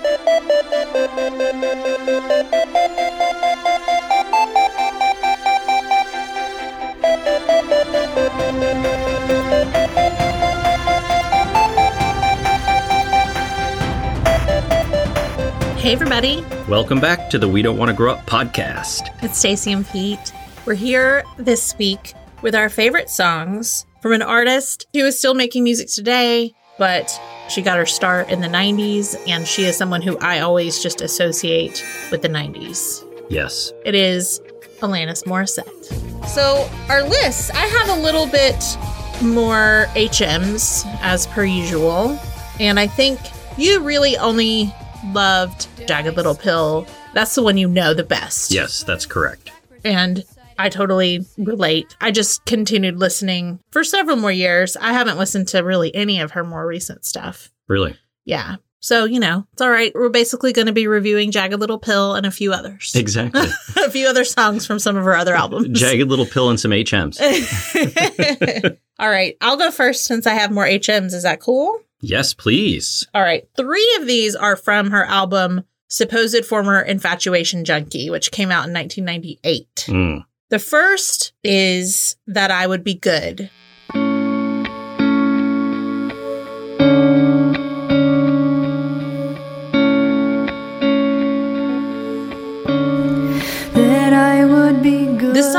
Hey, everybody. Welcome back to the We Don't Want to Grow Up podcast. It's Stacey and Pete. We're here this week with our favorite songs from an artist who is still making music today, but she got her start in the 90s, and she is someone who I always just associate with the 90s. Yes. It is Alanis Morissette. So, our list, I have a little bit more HMs as per usual, and I think you really only loved Jagged Little Pill. That's the one you know the best. Yes, that's correct. And I totally relate. I just continued listening for several more years. I haven't listened to really any of her more recent stuff. Really? Yeah. So, you know, it's all right. We're basically going to be reviewing Jagged Little Pill and a few others. Exactly. a few other songs from some of her other albums. Jagged Little Pill and some HMs. all right. I'll go first since I have more HMs. Is that cool? yes, please. All right. Three of these are from her album Supposed Former Infatuation Junkie, which came out in 1998. Mm. The first is That I Would Be Good.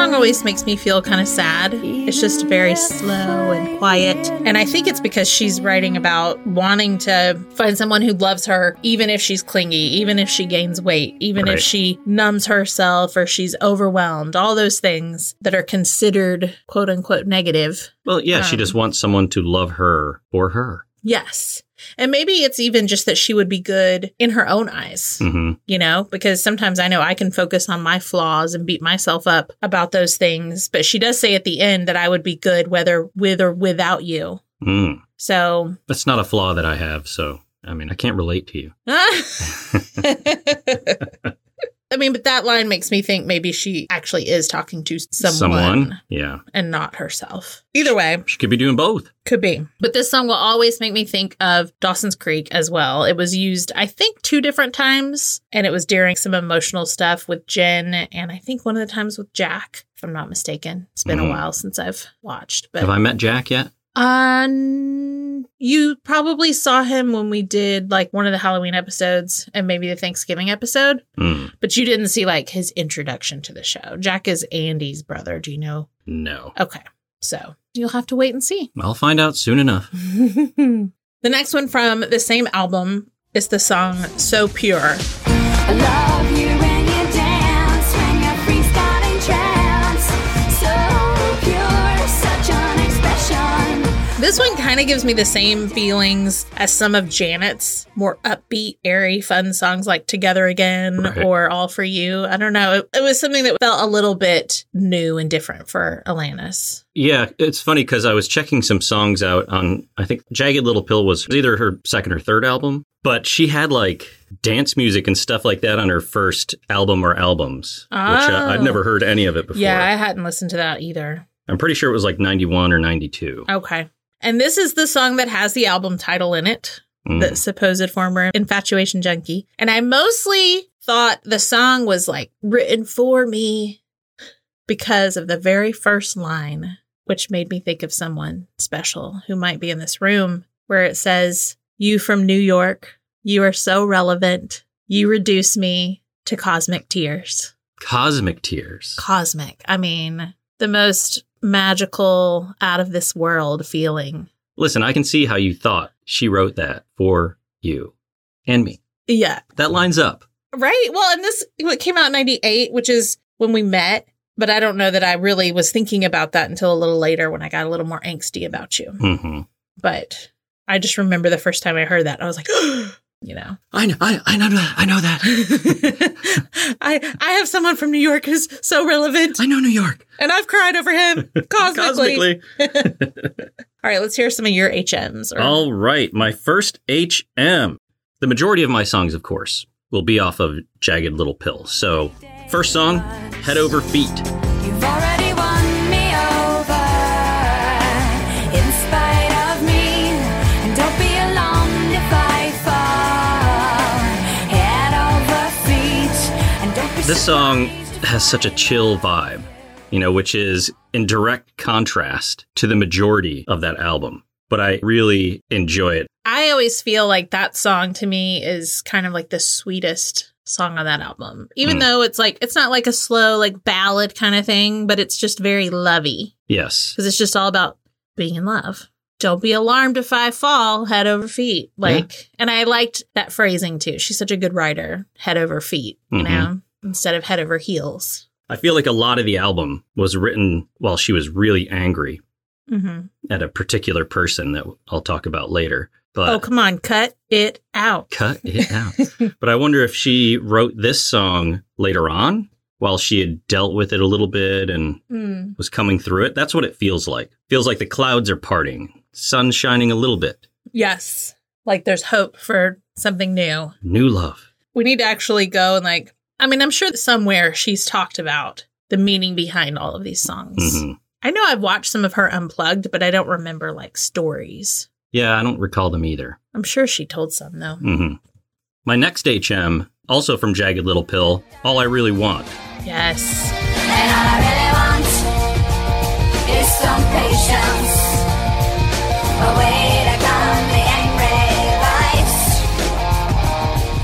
Song always makes me feel kind of sad. It's just very slow and quiet. And I think it's because she's writing about wanting to find someone who loves her, even if she's clingy, even if she gains weight, even if she numbs herself or she's overwhelmed, all those things that are considered quote unquote negative. Well, yeah, she Um, just wants someone to love her for her. Yes. And maybe it's even just that she would be good in her own eyes. hmm you know, because sometimes I know I can focus on my flaws and beat myself up about those things. But she does say at the end that I would be good whether with or without you. Mm. So, That's not a flaw that I have, so I mean, I can't relate to you. I mean, but that line makes me think maybe she actually is talking to someone, Someone? Yeah. and not herself. Either way, She could be doing both. could be. But this song will always make me think of Dawson's Creek as well. It was used, I think, two different times, and it was during some emotional stuff with Jen, and I think one of the times with Jack, if I'm not mistaken. It's been a Mhm. while since I've watched, but Have I met Jack yet? Um, you probably saw him when we did like one of the Halloween episodes and maybe the Thanksgiving episode, Mm. but you didn't see like his introduction to the show. Jack is Andy's brother. Do you know? No. Okay, so you'll have to wait and see. I'll find out soon enough. the next one from the same album is the song So Pure. This one kind of gives me the same feelings as some of Janet's more upbeat, airy, fun songs like Together Again Right. or All for You. I don't know. It, it was something that felt a little bit new and different for Alanis. Yeah, it's funny because I was checking some songs out on, I think Jagged Little Pill was either her second or third album, but she had like dance music and stuff like that on her first album or albums, which uh, I've Oh. never heard any of it before. Yeah, I hadn't listened to that either. I'm pretty sure it was like 91 or 92. Okay. And this is the song that has the album title in it. Mm. the supposed former infatuation junkie. And I mostly thought the song was like written for me because of the very first line, which made me think of someone special who might be in this room, where it says, You from New York, you are so relevant. You reduce me to cosmic tears. Cosmic Tears. Cosmic. I mean, the most magical, out of this world feeling. Listen, I can see how you thought she wrote that for you and me. Yeah. That lines up. Right. Well, and this what came out in 98, which is when we met, but I don't know that I really was thinking about that until a little later when I got a little more angsty about you. hmm But I just remember the first time I heard that, I was like, you know. I know, I, I know that. I know that. I I have someone from New York who's so relevant I know New York. and I've cried over him cosmically. Cosmically. All right, let's hear some of your HMs. Or, All right, my first HM. The majority of my songs, of course, will be off of Jagged Little Pill. So, first song, Head Over Feet. This song has such a chill vibe, you know, which is in direct contrast to the majority of that album. But I really enjoy it. I always feel like that song to me is kind of like the sweetest song on that album. Even Mm. though it's like it's not like a slow like ballad kind of thing, but it's just very lovey Yes. because it's just all about being in love. Don't be alarmed if I fall head over feet. Like, and I liked that phrasing too. She's such a good writer, head over feet, you Mhm. know, instead of head over heels. I feel like a lot of the album was written while she was really angry hmm at a particular person that I'll talk about later. But oh, come on, cut it out. cut it out. but I wonder if she wrote this song later on while she had dealt with it a little bit and Mm. was coming through it. That's what it feels like. Feels like the clouds are parting, sun shining a little bit, Yes. Like there's hope for something new. new love. We need to actually go and like, I mean, I'm sure that somewhere she's talked about the meaning behind all of these songs. Mhm. I know I've watched some of her unplugged, but I don't remember like stories. Yeah, I don't recall them either. I'm sure she told some though. hmm My next HM, also from Jagged Little Pill, All I Really Want. Yes. And all I really want is some patience. A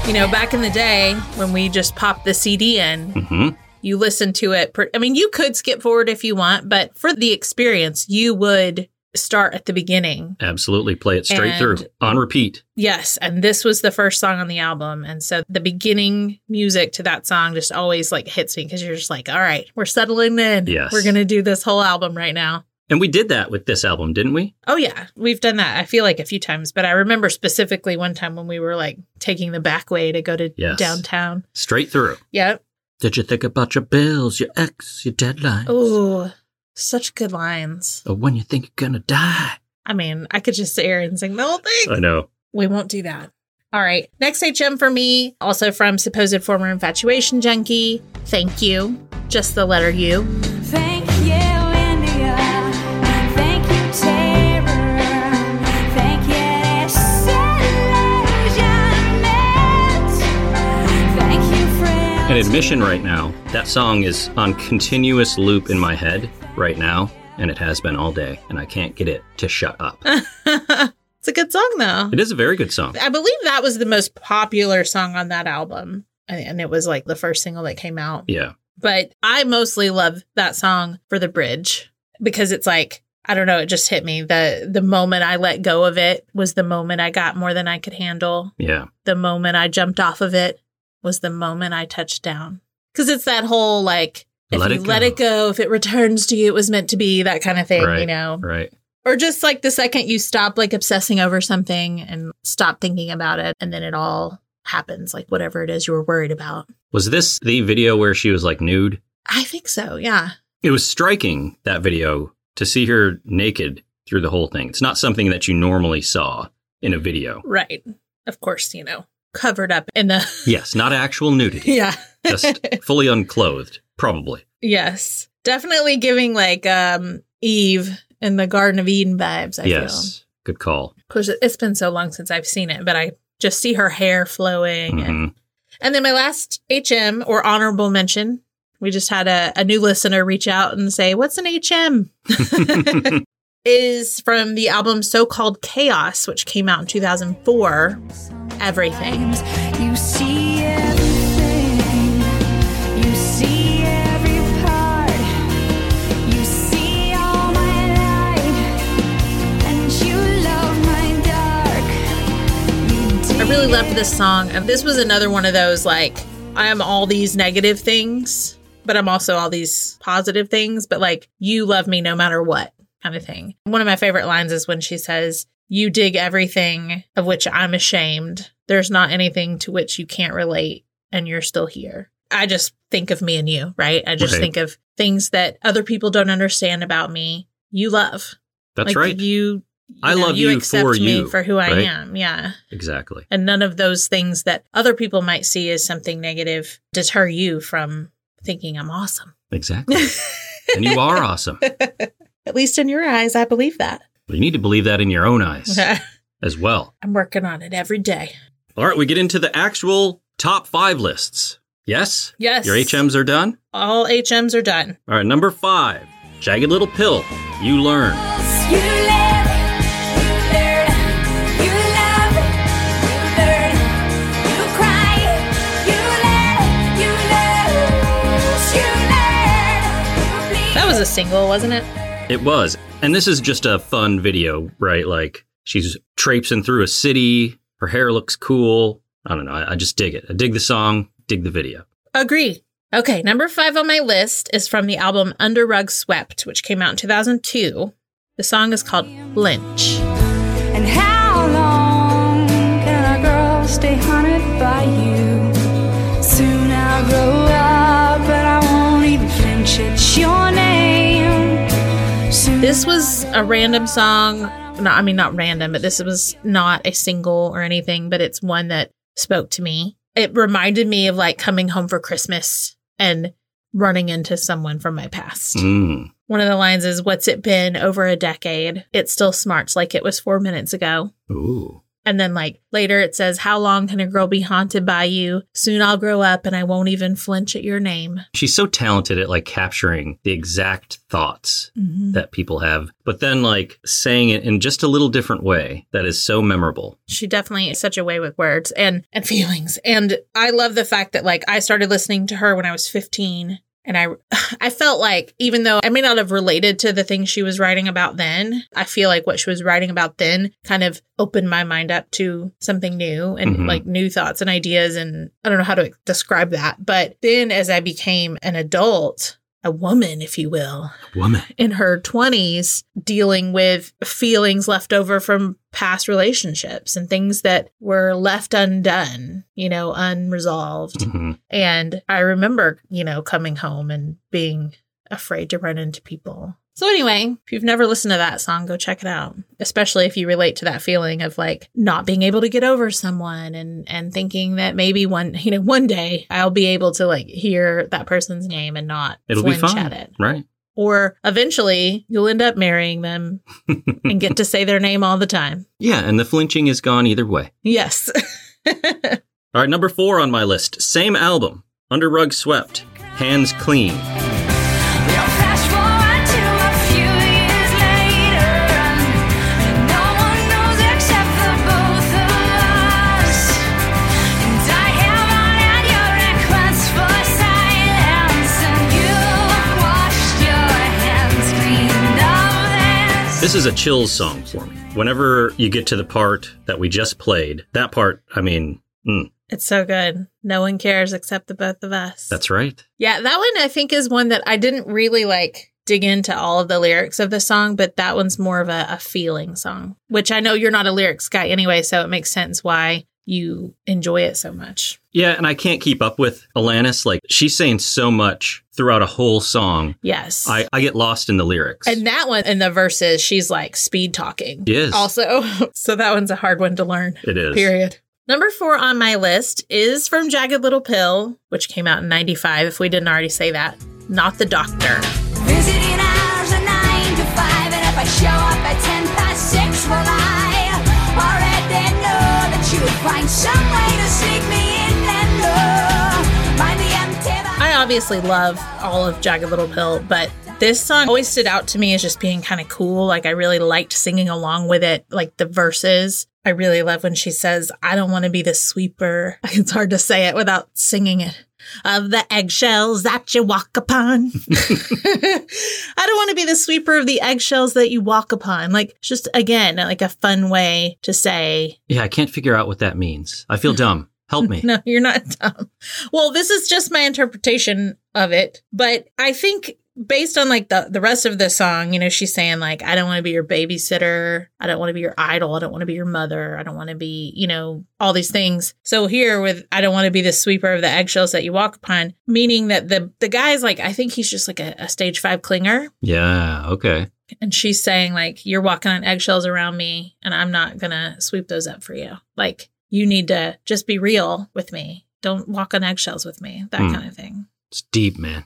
You know, back in the day when we just popped the CD in, hmm you listen to it. Per- I mean, you could skip forward if you want, but for the experience, you would start at the beginning. Absolutely. Play it straight And- through on repeat. Yes, and this was the first song on the album, and so the beginning music to that song just always like hits me because you're just like, all right, we're settling in. Yes. we're gonna do this whole album right now. And we did that with this album, didn't we? Oh yeah, we've done that. I feel like a few times, but I remember specifically one time when we were like taking the back way to go to Yes. downtown. Straight through. Yep. Did you think about your bills, your ex, your deadlines? Oh, such good lines. Or when you think you're gonna die? I mean, I could just sit here and sing the whole thing. I know. We won't do that. All right. Next HM for me, also from supposed former infatuation junkie. Thank you. Just the letter U. admission right now, that song is on continuous loop in my head right now, and it has been all day, and I can't get it to shut up. it's a good song, though. it is a very good song. I believe that was the most popular song on that album. And and it was like the first single that came out. Yeah. But I mostly love that song for the bridge because it's like, I don't know, it just hit me. The the moment I let go of it was the moment I got more than I could handle. Yeah. The moment I jumped off of it was the moment I touched down. Cause it's that whole like, if Let you let go. it go, if it returns to you, it was meant to be that kind of thing, you know? Right. Or just like the second you stop like obsessing over something and stop thinking about it, and then it all happens, like whatever it is you were worried about. Was this the video where she was like nude? I think so, yeah. It was striking, that video, to see her naked through the whole thing. It's not something that you normally saw in a video. Right. Of course, you know, covered up in the. Yes, not actual nudity, yeah. just fully unclothed, probably. yes. Definitely giving like um Eve in the Garden of Eden vibes, I feel. yes. Good call. Of course, it's been so long since I've seen it, but I just see her hair flowing. And, Mhm. and then my last HM or honorable mention, we just had a, a new listener reach out and say, What's an HM? is from the album So Called Chaos, which came out in 2004. Everything. You see everything. You see every. You see all my light. And you love my dark. You I really loved this song. And this was another one of those like, I am all these negative things, but I'm also all these positive things. But like, you love me no matter what kind of thing. One of my favorite lines is when she says, You dig everything of which I'm ashamed. There's not anything to which you can't relate, and you're still here. I just think of me and you, right? I just Right. think of things that other people don't understand about me. You love. That's like right. You, I know, love you accept for me you, for who I right? am. Yeah. exactly. And none of those things that other people might see as something negative deter you from thinking I'm awesome. Exactly. and you are awesome. At least in your eyes, I believe that. You need to believe that in your own eyes as well. I'm working on it every day. All right, we get into the actual top five lists. Yes? Yes. Your HMs are done? All HMs are done. All right, number five Jagged Little Pill. You learn. You live, you learn, you love, you learn, you cry, you learn, you lose, you learn. That was a single, wasn't it? It was. And this is just a fun video, right? Like she's traipsing through a city. Her hair looks cool. I don't know. I, I just dig it. I dig the song, dig the video. Agree. Okay, number five on my list is from the album Under Rug Swept, which came out in 2002. The song is called Flinch. And how long can a girl stay haunted by you? Soon I'll grow up, but I won't even flinch. It's your name. This was a random song. Not, I mean, not random, but this was not a single or anything, but it's one that spoke to me. It reminded me of like coming home for Christmas and running into someone from my past. Mm. One of the lines is, What's it been over a decade? It still smarts like it was four minutes ago. Ooh. And then, like, later it says, How long can a girl be haunted by you? Soon I'll grow up and I won't even flinch at your name. She's so talented at like capturing the exact thoughts mm-hmm. that people have, but then like saying it in just a little different way that is so memorable. She definitely is such a way with words and, and feelings. And I love the fact that, like, I started listening to her when I was 15. And I, I felt like even though I may not have related to the things she was writing about then, I feel like what she was writing about then kind of opened my mind up to something new and Mhm. like new thoughts and ideas. And I don't know how to describe that. But then as I became an adult, a woman, if you will, Woman. in her 20s dealing with feelings left over from past relationships and things that were left undone, you know, unresolved. hmm And I remember, you know, coming home and being afraid to run into people. So anyway, if you've never listened to that song, go check it out. Especially if you relate to that feeling of like not being able to get over someone and and thinking that maybe one, you know, one day I'll be able to like hear that person's name and not It'll be flinch fun. at it. Right. Or eventually you'll end up marrying them and get to say their name all the time. Yeah, and the flinching is gone either way. Yes. All right, number four on my list. Same album. Under Rug Swept. Hands Clean. This. Is a chills song for me. Whenever you get to the part that we just played, that part, I mean, mm, it's so good. No one cares except the both of us. that's right. Yeah, that one I think is one that I didn't really like dig into all of the lyrics of the song, but that one's more of a, a feeling song, which I know you're not a lyrics guy anyway, so it makes sense why you enjoy it so much. Yeah, and I can't keep up with Alanis. Like, she's saying so much throughout a whole song. Yes. I, I get lost in the lyrics. and that one in the verses, she's like speed talking. Yes. Also, so that one's a hard one to learn. it is. Period. Number four on my list is from Jagged Little Pill, which came out in 95, if we didn't already say that. Not the Doctor. Visiting hours are nine to five, and if I show up at ten past six, well, I I obviously love all of Jagged Little Pill, but this song always stood out to me as just being kind of cool. Like I really liked singing along with it, like the verses. I really love when she says, I don't want to be the sweeper. It's hard to say it without singing it. Of the eggshells that you walk upon. I don't want to be the sweeper of the eggshells that you walk upon. Like, just again, like a fun way to say, Yeah, I can't figure out what that means. I feel dumb. Help me. no, you're not dumb. Well, this is just my interpretation of it, but I think based on like the the rest of the song, you know, she's saying like I don't want to be your babysitter, I don't want to be your idol, I don't want to be your mother, I don't want to be, you know, all these things. So here with I don't want to be the sweeper of the eggshells that you walk upon, meaning that the the guy's like I think he's just like a, a stage 5 clinger Yeah, okay. and she's saying like you're walking on eggshells around me and i'm not gonna sweep those up for you like you need to just be real with me don't walk on eggshells with me that Hmm. kind of thing It's deep, man.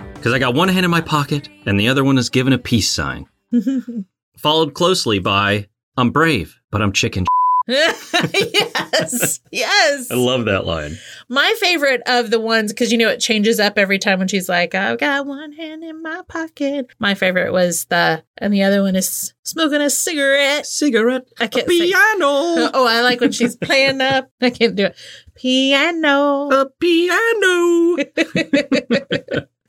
Because I got one hand in my pocket and the other one is given a peace sign. Followed closely by, I'm brave, but I'm chicken. yes. Yes. I love that line. My favorite of the ones, because you know it changes up every time when she's like, I've got one hand in my pocket. My favorite was the, and the other one is smoking a cigarette. Cigarette, I can't piano, Oh, I like when she's playing up. I can't do it. Piano. a piano.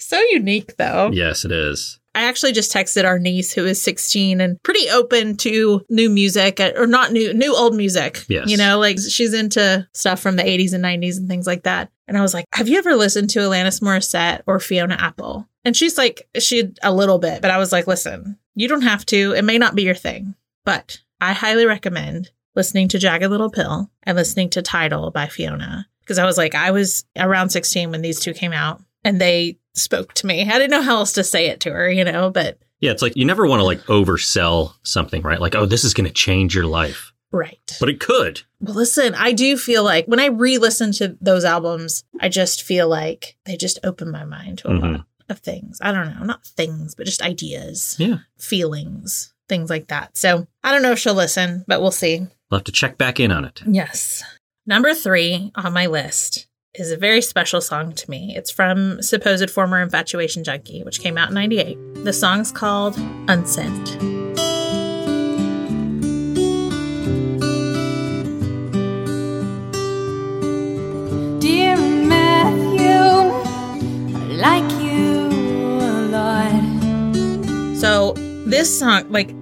So unique, though. yes, it is. I actually just texted our niece who is 16 and pretty open to new music uh, or not new, new old music. Yes. You know, like she's into stuff from the 80s and 90s and things like that. And I was like, have you ever listened to Alanis Morissette or Fiona Apple? And she's like, she a little bit, but I was like, listen, you don't have to. It may not be your thing, but I highly recommend listening to Jagged Little Pill and listening to Tidal by Fiona. Because I was like, I was around 16 when these two came out and they spoke to me. I didn't know how else to say it to her, you know, but Yeah, it's like you never want to like oversell something, right? Like, oh, this is going to change your life, right. but it could. Well, listen, I do feel like when I re listen to those albums, I just feel like they just open my mind to a Mhm. lot of things. I don't know, not things, but just ideas, Yeah, feelings, things like that. So I don't know if she'll listen, but we'll see. we'll have to check back in on it. Yes. Number three on my list is a very special song to me. It's from supposed former Infatuation Junkie, which came out in 98. The song's called Unsent. Dear Matthew, I like you a lot. So this song, like,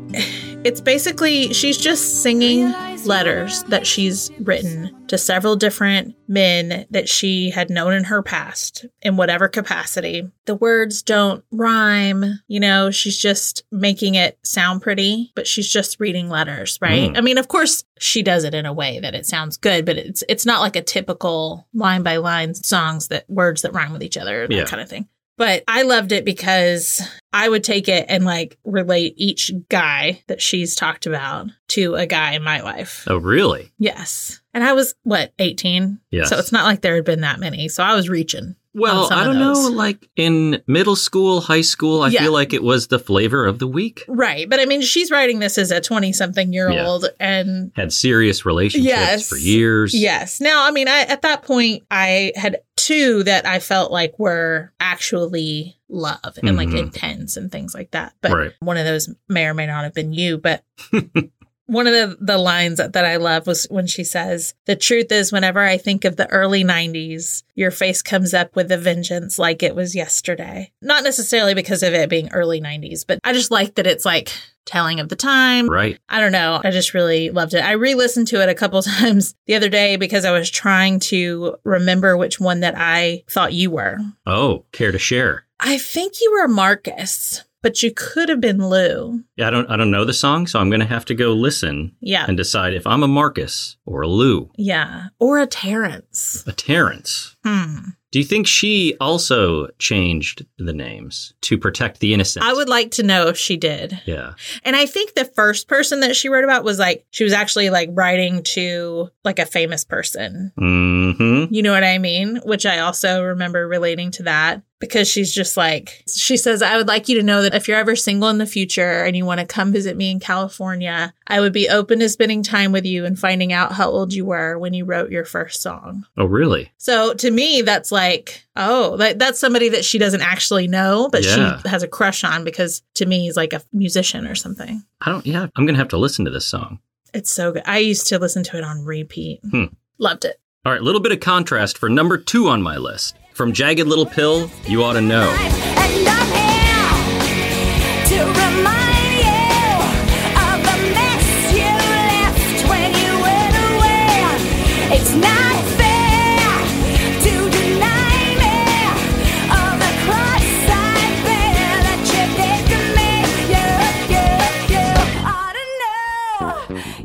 it's basically she's just singing letters that she's written to several different men that she had known in her past in whatever capacity. The words don't rhyme, you know, she's just making it sound pretty, but she's just reading letters, right? Mm. I mean, of course, she does it in a way that it sounds good, but it's it's not like a typical line by line songs that words that rhyme with each other, that Yeah. kind of thing. But I loved it because I would take it and like relate each guy that she's talked about to a guy in my life. Oh, really? Yes. And I was, what, 18? Yes. So it's not like there had been that many. So I was reaching. Well, I don't know. Like in middle school, high school, I Yeah. feel like it was the flavor of the week. Right. But I mean, she's writing this as a 20 something year old. And Had serious relationships Yes. for years. yes. Now, I mean, I, at that point, I had two that I felt like were actually love and like Mhm. intense and things like that. But Right. one of those may or may not have been you. But one of the, the lines that, that I love was when she says, The truth is, whenever I think of the early 90s, your face comes up with a vengeance like it was yesterday. Not necessarily because of it being early 90s, but I just like that it's like telling of the time. Right. I don't know. I just really loved it. I re listened to it a couple times the other day because I was trying to remember which one that I thought you were. Oh, care to share? I think you were Marcus, but you could have been Lou. Yeah, I don't. I don't know the song, so I'm going to have to go listen Yeah. and decide if I'm a Marcus or a Lou, Yeah. Or a Terrence. a Terrence. Hmm. Do you think she also changed the names to protect the innocent? I would like to know if she did. Yeah. And I think the first person that she wrote about was like, she was actually like writing to like a famous person. Mm-hmm. You know what I mean? Which I also remember relating to that because she's just like, she says, I would like you to know that if you're ever single in the future and you want to come visit me in California, I would be open to spending time with you and finding out how old you were when you wrote your first song. Oh, really? So to me, that's like, oh, that, that's somebody that she doesn't actually know, but Yeah. she has a crush on because to me, he's like a musician or something. I don't. Yeah, I'm going to have to listen to this song. It's so good. I used to listen to it on repeat. Hmm. Loved it. All right, little bit of contrast for number two on my list from Jagged Little Pill. You ought to know.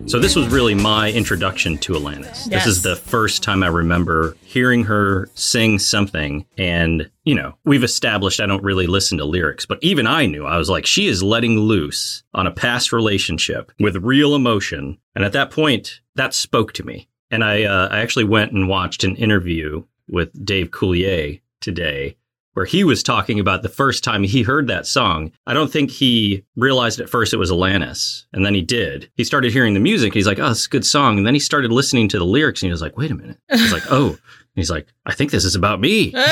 So this was really my introduction to Alanis. Yes. This is the first time I remember hearing her sing something and, you know, we've established I don't really listen to lyrics, but even I knew I was like she is letting loose on a past relationship with real emotion. And at that point, that spoke to me. And I uh, I actually went and watched an interview with Dave Coulier today where he was talking about the first time he heard that song. I don't think he realized at first it was Alanis, and then he did. He started hearing the music. He's like, "Oh, it's a good song." And then he started listening to the lyrics, and he was like, "Wait a minute." He's like, "Oh." And he's like, "I think this is about me."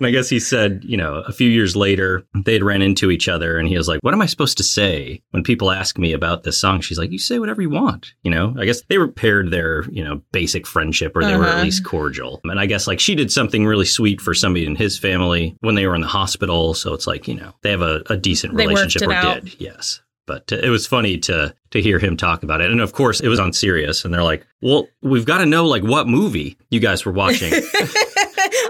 And I guess he said, you know, a few years later, they'd ran into each other and he was like, What am I supposed to say when people ask me about this song? She's like, You say whatever you want. You know, I guess they repaired their, you know, basic friendship or they were at Uh-huh. least cordial. And I guess like she did something really sweet for somebody in his family when they were in the hospital. So it's like, you know, they have a, a decent They relationship it or out. did. Yes. But uh, it was funny to to hear him talk about it. And of course, it was on Sirius and they're like, "Well, we've got to know like what movie you guys were watching."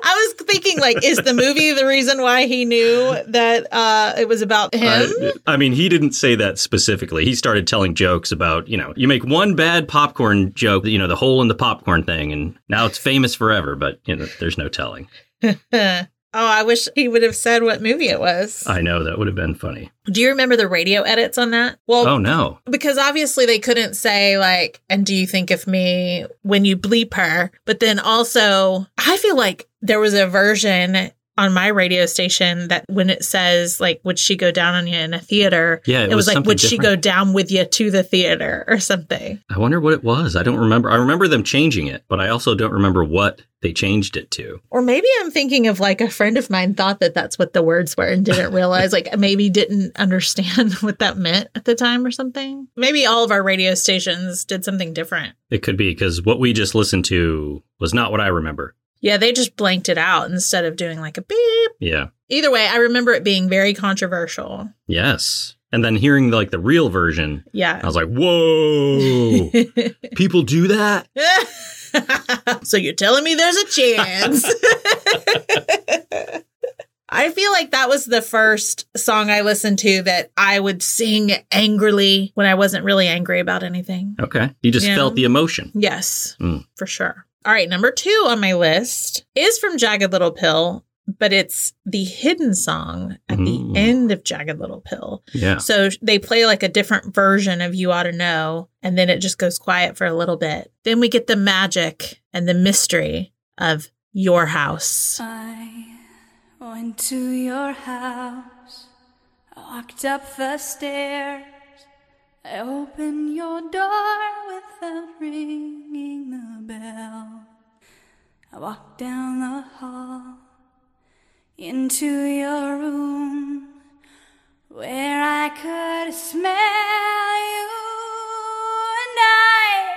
I was thinking, like, is the movie the reason why he knew that uh, it was about him? I, I mean, he didn't say that specifically. He started telling jokes about, you know, you make one bad popcorn joke, you know, the hole in the popcorn thing, and now it's famous forever, but, you know, there's no telling. oh, I wish he would have said what movie it was. I know that would have been funny. Do you remember the radio edits on that? Well, Oh, no. because obviously they couldn't say like and do you think of me when you bleep her but then also i feel like there was a version on my radio station that when it says like would she go down on you in a theater Yeah, it it, was, was like something would she go down with you to the theater or something I wonder what it was. I don't remember. I remember them changing it, but I also don't remember what they changed it to. or maybe i'm thinking of like a friend of mine thought that that's what the words were and didn't realize like maybe didn't understand what that meant at the time or something maybe all of our radio stations did something different It could be because what we just listened to was not what I remember. Yeah, they just blanked it out instead of doing like a beep. Yeah. Either way, I remember it being very controversial. Yes. And then hearing like the real version, Yeah. I was like, whoa, people do that? so you're telling me there's a chance. I feel like that was the first song I listened to that I would sing angrily when I wasn't really angry about anything. Okay. You just felt the emotion. Yes, Mm. for sure. All right, number two on my list is from Jagged Little Pill, but it's the hidden song at Mm. the end of Jagged Little Pill. Yeah. So they play like a different version of You Ought to Know, and then it just goes quiet for a little bit. Then we get the magic and the mystery of Your House. I went to your house. I walked up the stairs. I opened your door without ringing the bell. I walked down the hall into your room where I could smell you and I.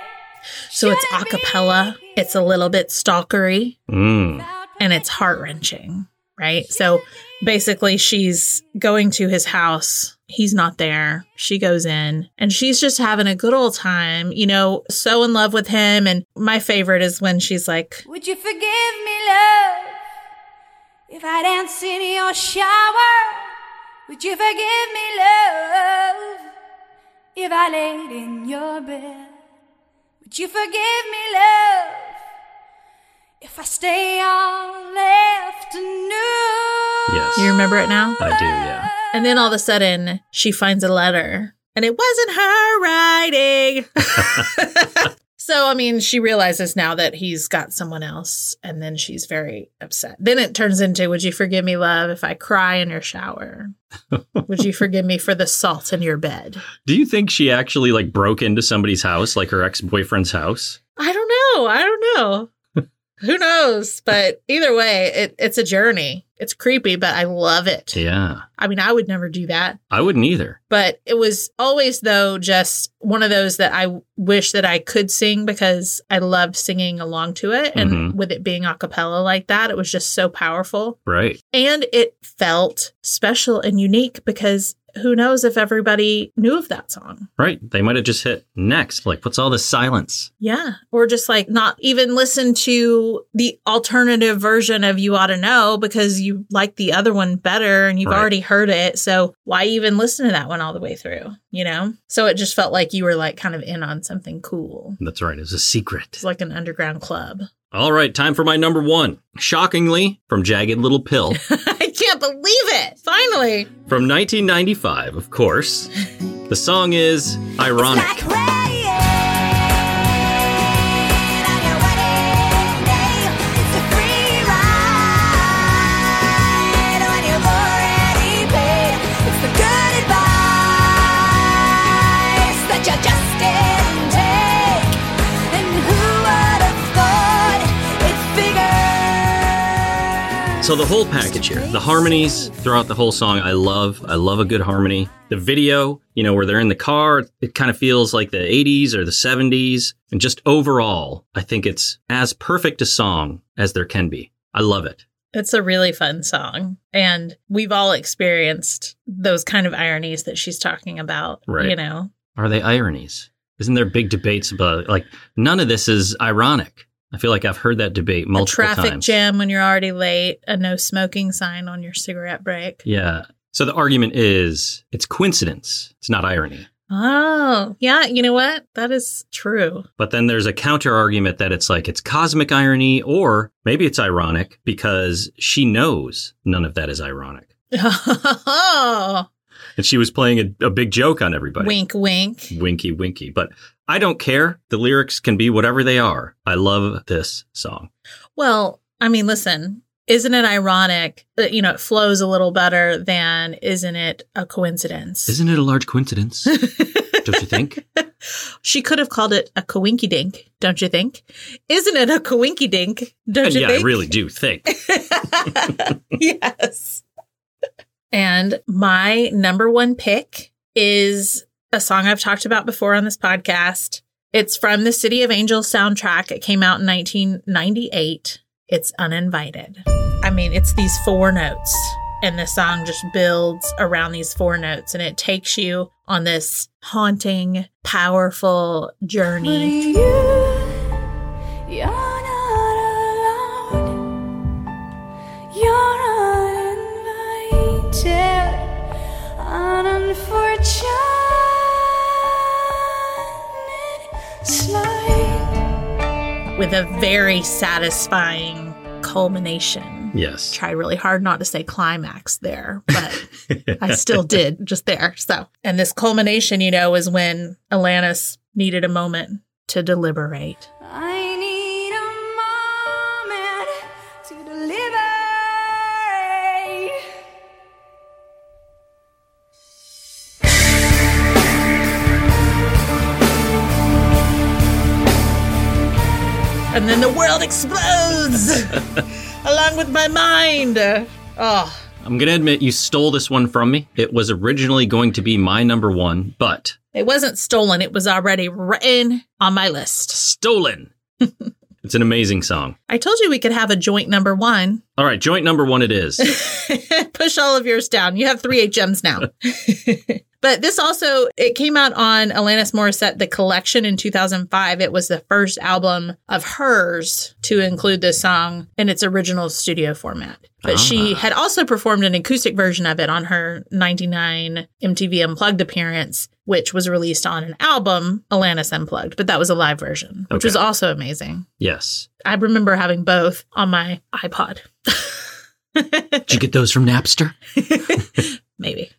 So it's a cappella, it's a little bit stalkery, Mm. and it's heart wrenching, right? So basically, she's going to his house. He's not there. She goes in and she's just having a good old time, you know, so in love with him. And my favorite is when she's like, Would you forgive me, love, if I dance in your shower? Would you forgive me, love, if I laid in your bed? Would you forgive me, love, if I stay all afternoon? Yes. You remember it now? I do, yeah. And then all of a sudden, she finds a letter, and it wasn't her writing. so, I mean, she realizes now that he's got someone else, and then she's very upset. Then it turns into Would you forgive me, love, if I cry in your shower? Would you forgive me for the salt in your bed? Do you think she actually like broke into somebody's house, like her ex boyfriend's house? I don't know. I don't know. Who knows? But either way, it, it's a journey. It's creepy, but I love it. Yeah. I mean, I would never do that. I wouldn't either. but it was always though just one of those that I wish that I could sing because I loved singing along to it and Mhm. with it being a cappella like that it was just so powerful Right. and it felt special and unique because who knows if everybody knew of that song Right. They might have just hit next. Like, what's all this silence? yeah or just like not even listen to the alternative version of you ought to know because you like the other one better and you've Right. already heard it so why even listen to that one all the way through you know so it just felt like you were like kind of in on something cool That's right. It was a secret. it's like an underground club All right. Time for my number one. Shockingly, from Jagged Little Pill. can't believe it finally From 1995, of course. The song is Ironic. So the whole package here, the harmonies throughout the whole song, I love. I love a good harmony. The video, you know, where they're in the car, it kind of feels like the 80s or the 70s. And just overall, I think it's as perfect a song as there can be. I love it. It's a really fun song. And we've all experienced those kind of ironies that she's talking about. Right. You know? Are they ironies? Isn't there big debates about like none of this is ironic? I feel like I've heard that debate multiple A traffic times. jam when you're already late, a no smoking sign on your cigarette break. Yeah. So the argument is it's coincidence. It's not irony. Oh, yeah. You know what? That is true. But then there's a counter argument that it's like it's cosmic irony or maybe it's ironic because she knows none of that is ironic. oh, And she was playing a, a big joke on everybody. wink, wink. Winky, winky. But I don't care. The lyrics can be whatever they are. I love this song. Well, I mean, listen, isn't it ironic that, you know, it flows a little better than isn't it a coincidence? Isn't it a large coincidence? don't you think? she could have called it a coinky dink, don't you think? Isn't it a coinky dink, don't And you yeah, think? I really do think. yes. And my number one pick is a song I've talked about before on this podcast. It's from the City of Angels soundtrack. It came out in 1998. It's Uninvited. I mean, it's these four notes, and the song just builds around these four notes, and it takes you on this haunting, powerful journey. With a very satisfying culmination. Yes. Try really hard not to say climax there, but I still did just there. So, and this culmination, you know, is when Alanis needed a moment to deliberate. I And then the world explodes along with my mind. Oh, I'm going to admit you stole this one from me. It was originally going to be my number one, but it wasn't stolen. It was already written on my list. stolen. it's an amazing song. I told you we could have a joint number one. All right, joint number one it is. Push all of yours down. You have three HMs now. but this also it came out on Alanis Morissette the collection in 2005. It was the first album of hers to include this song in its original studio format. But she Ah. had also performed an acoustic version of it on her 99 MTV Unplugged appearance, which was released on an album, Alanis Unplugged. But that was a live version, which Okay. was also amazing. yes. I remember having both on my iPod. Did you get those from Napster? Maybe.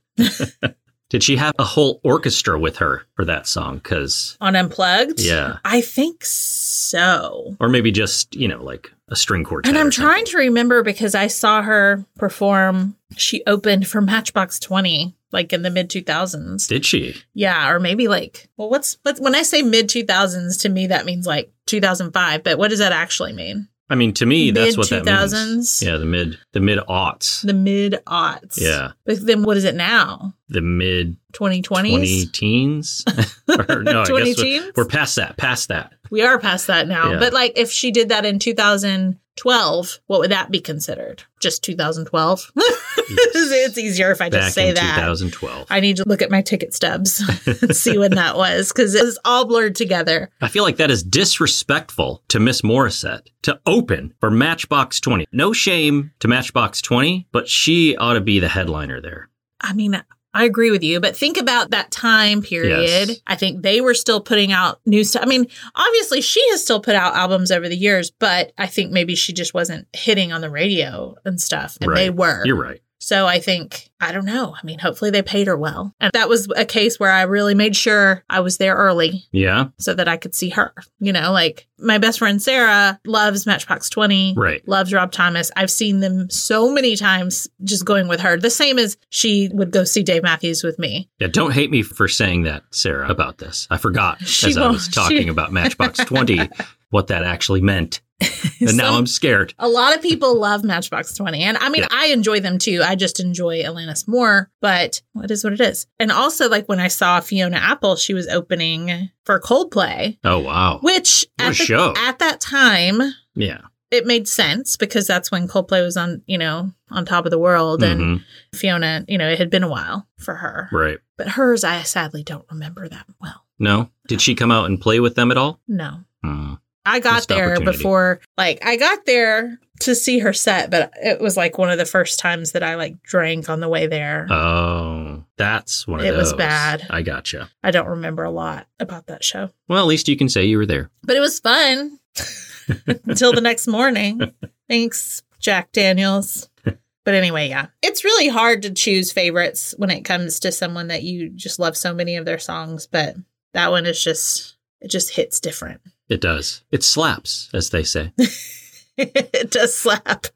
Did she have a whole orchestra with her for that song? Because, On Unplugged? yeah. I think so. Or maybe just, you know, like a string quartet. And I'm trying to remember because I saw her perform. She opened for Matchbox 20 like in the mid 2000s. Did she? Yeah, or maybe like, well, what's, what's when I say mid 2000s to me that means like 2005, but what does that actually mean? I mean, to me, that's what that means. Mid-2000s? Yeah, the mid, the mid aughts, The mid aughts. Yeah. But then what is it now? The mid 2020s? twenty teens. or no, 20 guess we're, teens? we're past that. Past that. We are past that now. Yeah. But like if she did that in 2012, what would that be considered? Just 2012? it's easier if I just say in that. 2012. I need to look at my ticket stubs and see when that was because it was all blurred together. I feel like that is disrespectful to Miss Morissette to open for Matchbox 20. No shame to Matchbox 20, but she ought to be the headliner there. I mean, I agree with you, but think about that time period. Yes. I think they were still putting out new stuff. I mean, obviously she has still put out albums over the years, but I think maybe she just wasn't hitting on the radio and stuff. And they were. You're right. So I think, I don't know. I mean, hopefully they paid her well. And that was a case where I really made sure I was there early Yeah, so that I could see her. You know, like my best friend Sarah loves Matchbox 20, right. loves Rob Thomas. I've seen them so many times just going with her. The same as she would go see Dave Matthews with me. Yeah, don't hate me for saying that, Sarah, about this. I forgot She as I was talking She- about Matchbox 20 what that actually meant. And now Some- I'm scared. A lot of people love Matchbox 20. And I mean, Yeah. I enjoy them too. I just enjoy Alanis more, but it is what it is. And also, like when I saw Fiona Apple, she was opening for Coldplay, Oh, wow. which at, the- show. at that time, Yeah. it made sense because that's when Coldplay was on, you know, on top of the world. And Mhm. Fiona, you know, it had been a while for her. Right. But hers, I sadly don't remember that well. No? Did she come out and play with them at all? No. Hmm. I got there before, like, I got there to see her set, but it was like one of the first times that I like drank on the way there. Oh, that's one of It those. was bad. I gotcha. I don't remember a lot about that show, Well, at least you can say you were there. but it was fun until the next morning. Thanks, Jack Daniels. But anyway, yeah, it's really hard to choose favorites when it comes to someone that you just love so many of their songs, but that one is just, it just hits different. It does. It slaps, as they say. it does slap.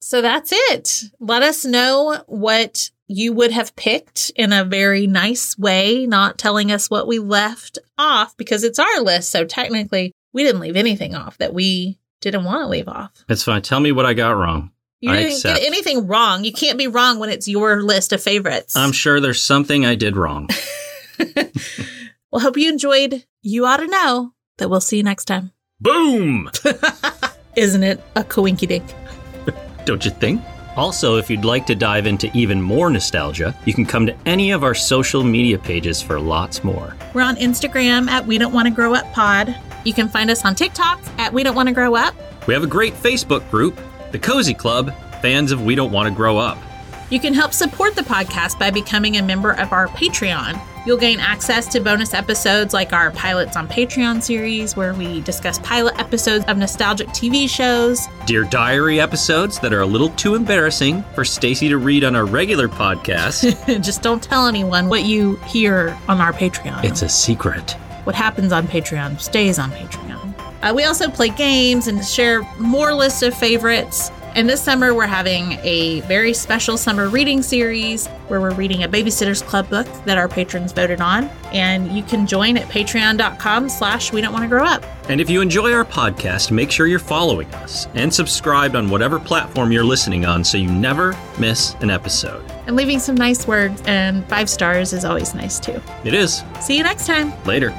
so that's it. Let us know what you would have picked in a very nice way, not telling us what we left off because it's our list. So technically, we didn't leave anything off that we didn't want to leave off. It's fine. Tell me what I got wrong. You I didn't accept. get anything wrong. You can't be wrong when it's your list of favorites. I'm sure there's something I did wrong. well, hope you enjoyed. You ought to know that we'll see you next time. Boom! Isn't it a coinky dink? Don't you think? Also, if you'd like to dive into even more nostalgia, you can come to any of our social media pages for lots more. We're on Instagram at We Don't Want to Grow Up Pod. You can find us on TikTok at We Don't Want to Grow Up. We have a great Facebook group, The Cozy Club, fans of We Don't Want to Grow Up. You can help support the podcast by becoming a member of our Patreon. You'll gain access to bonus episodes like our Pilots on Patreon series, where we discuss pilot episodes of nostalgic TV shows. Dear Diary episodes that are a little too embarrassing for Stacy to read on our regular podcast. Just don't tell anyone what you hear on our Patreon. it's a secret. what happens on Patreon stays on Patreon. Uh, we also play games and share more lists of favorites. And this summer, we're having a very special summer reading series where we're reading a Babysitter's Club book that our patrons voted on. And you can join at patreon.com slash we don't want to grow up. And if you enjoy our podcast, make sure you're following us and subscribed on whatever platform you're listening on so you never miss an episode. And leaving some nice words and five stars is always nice too. It is. See you next time. Later.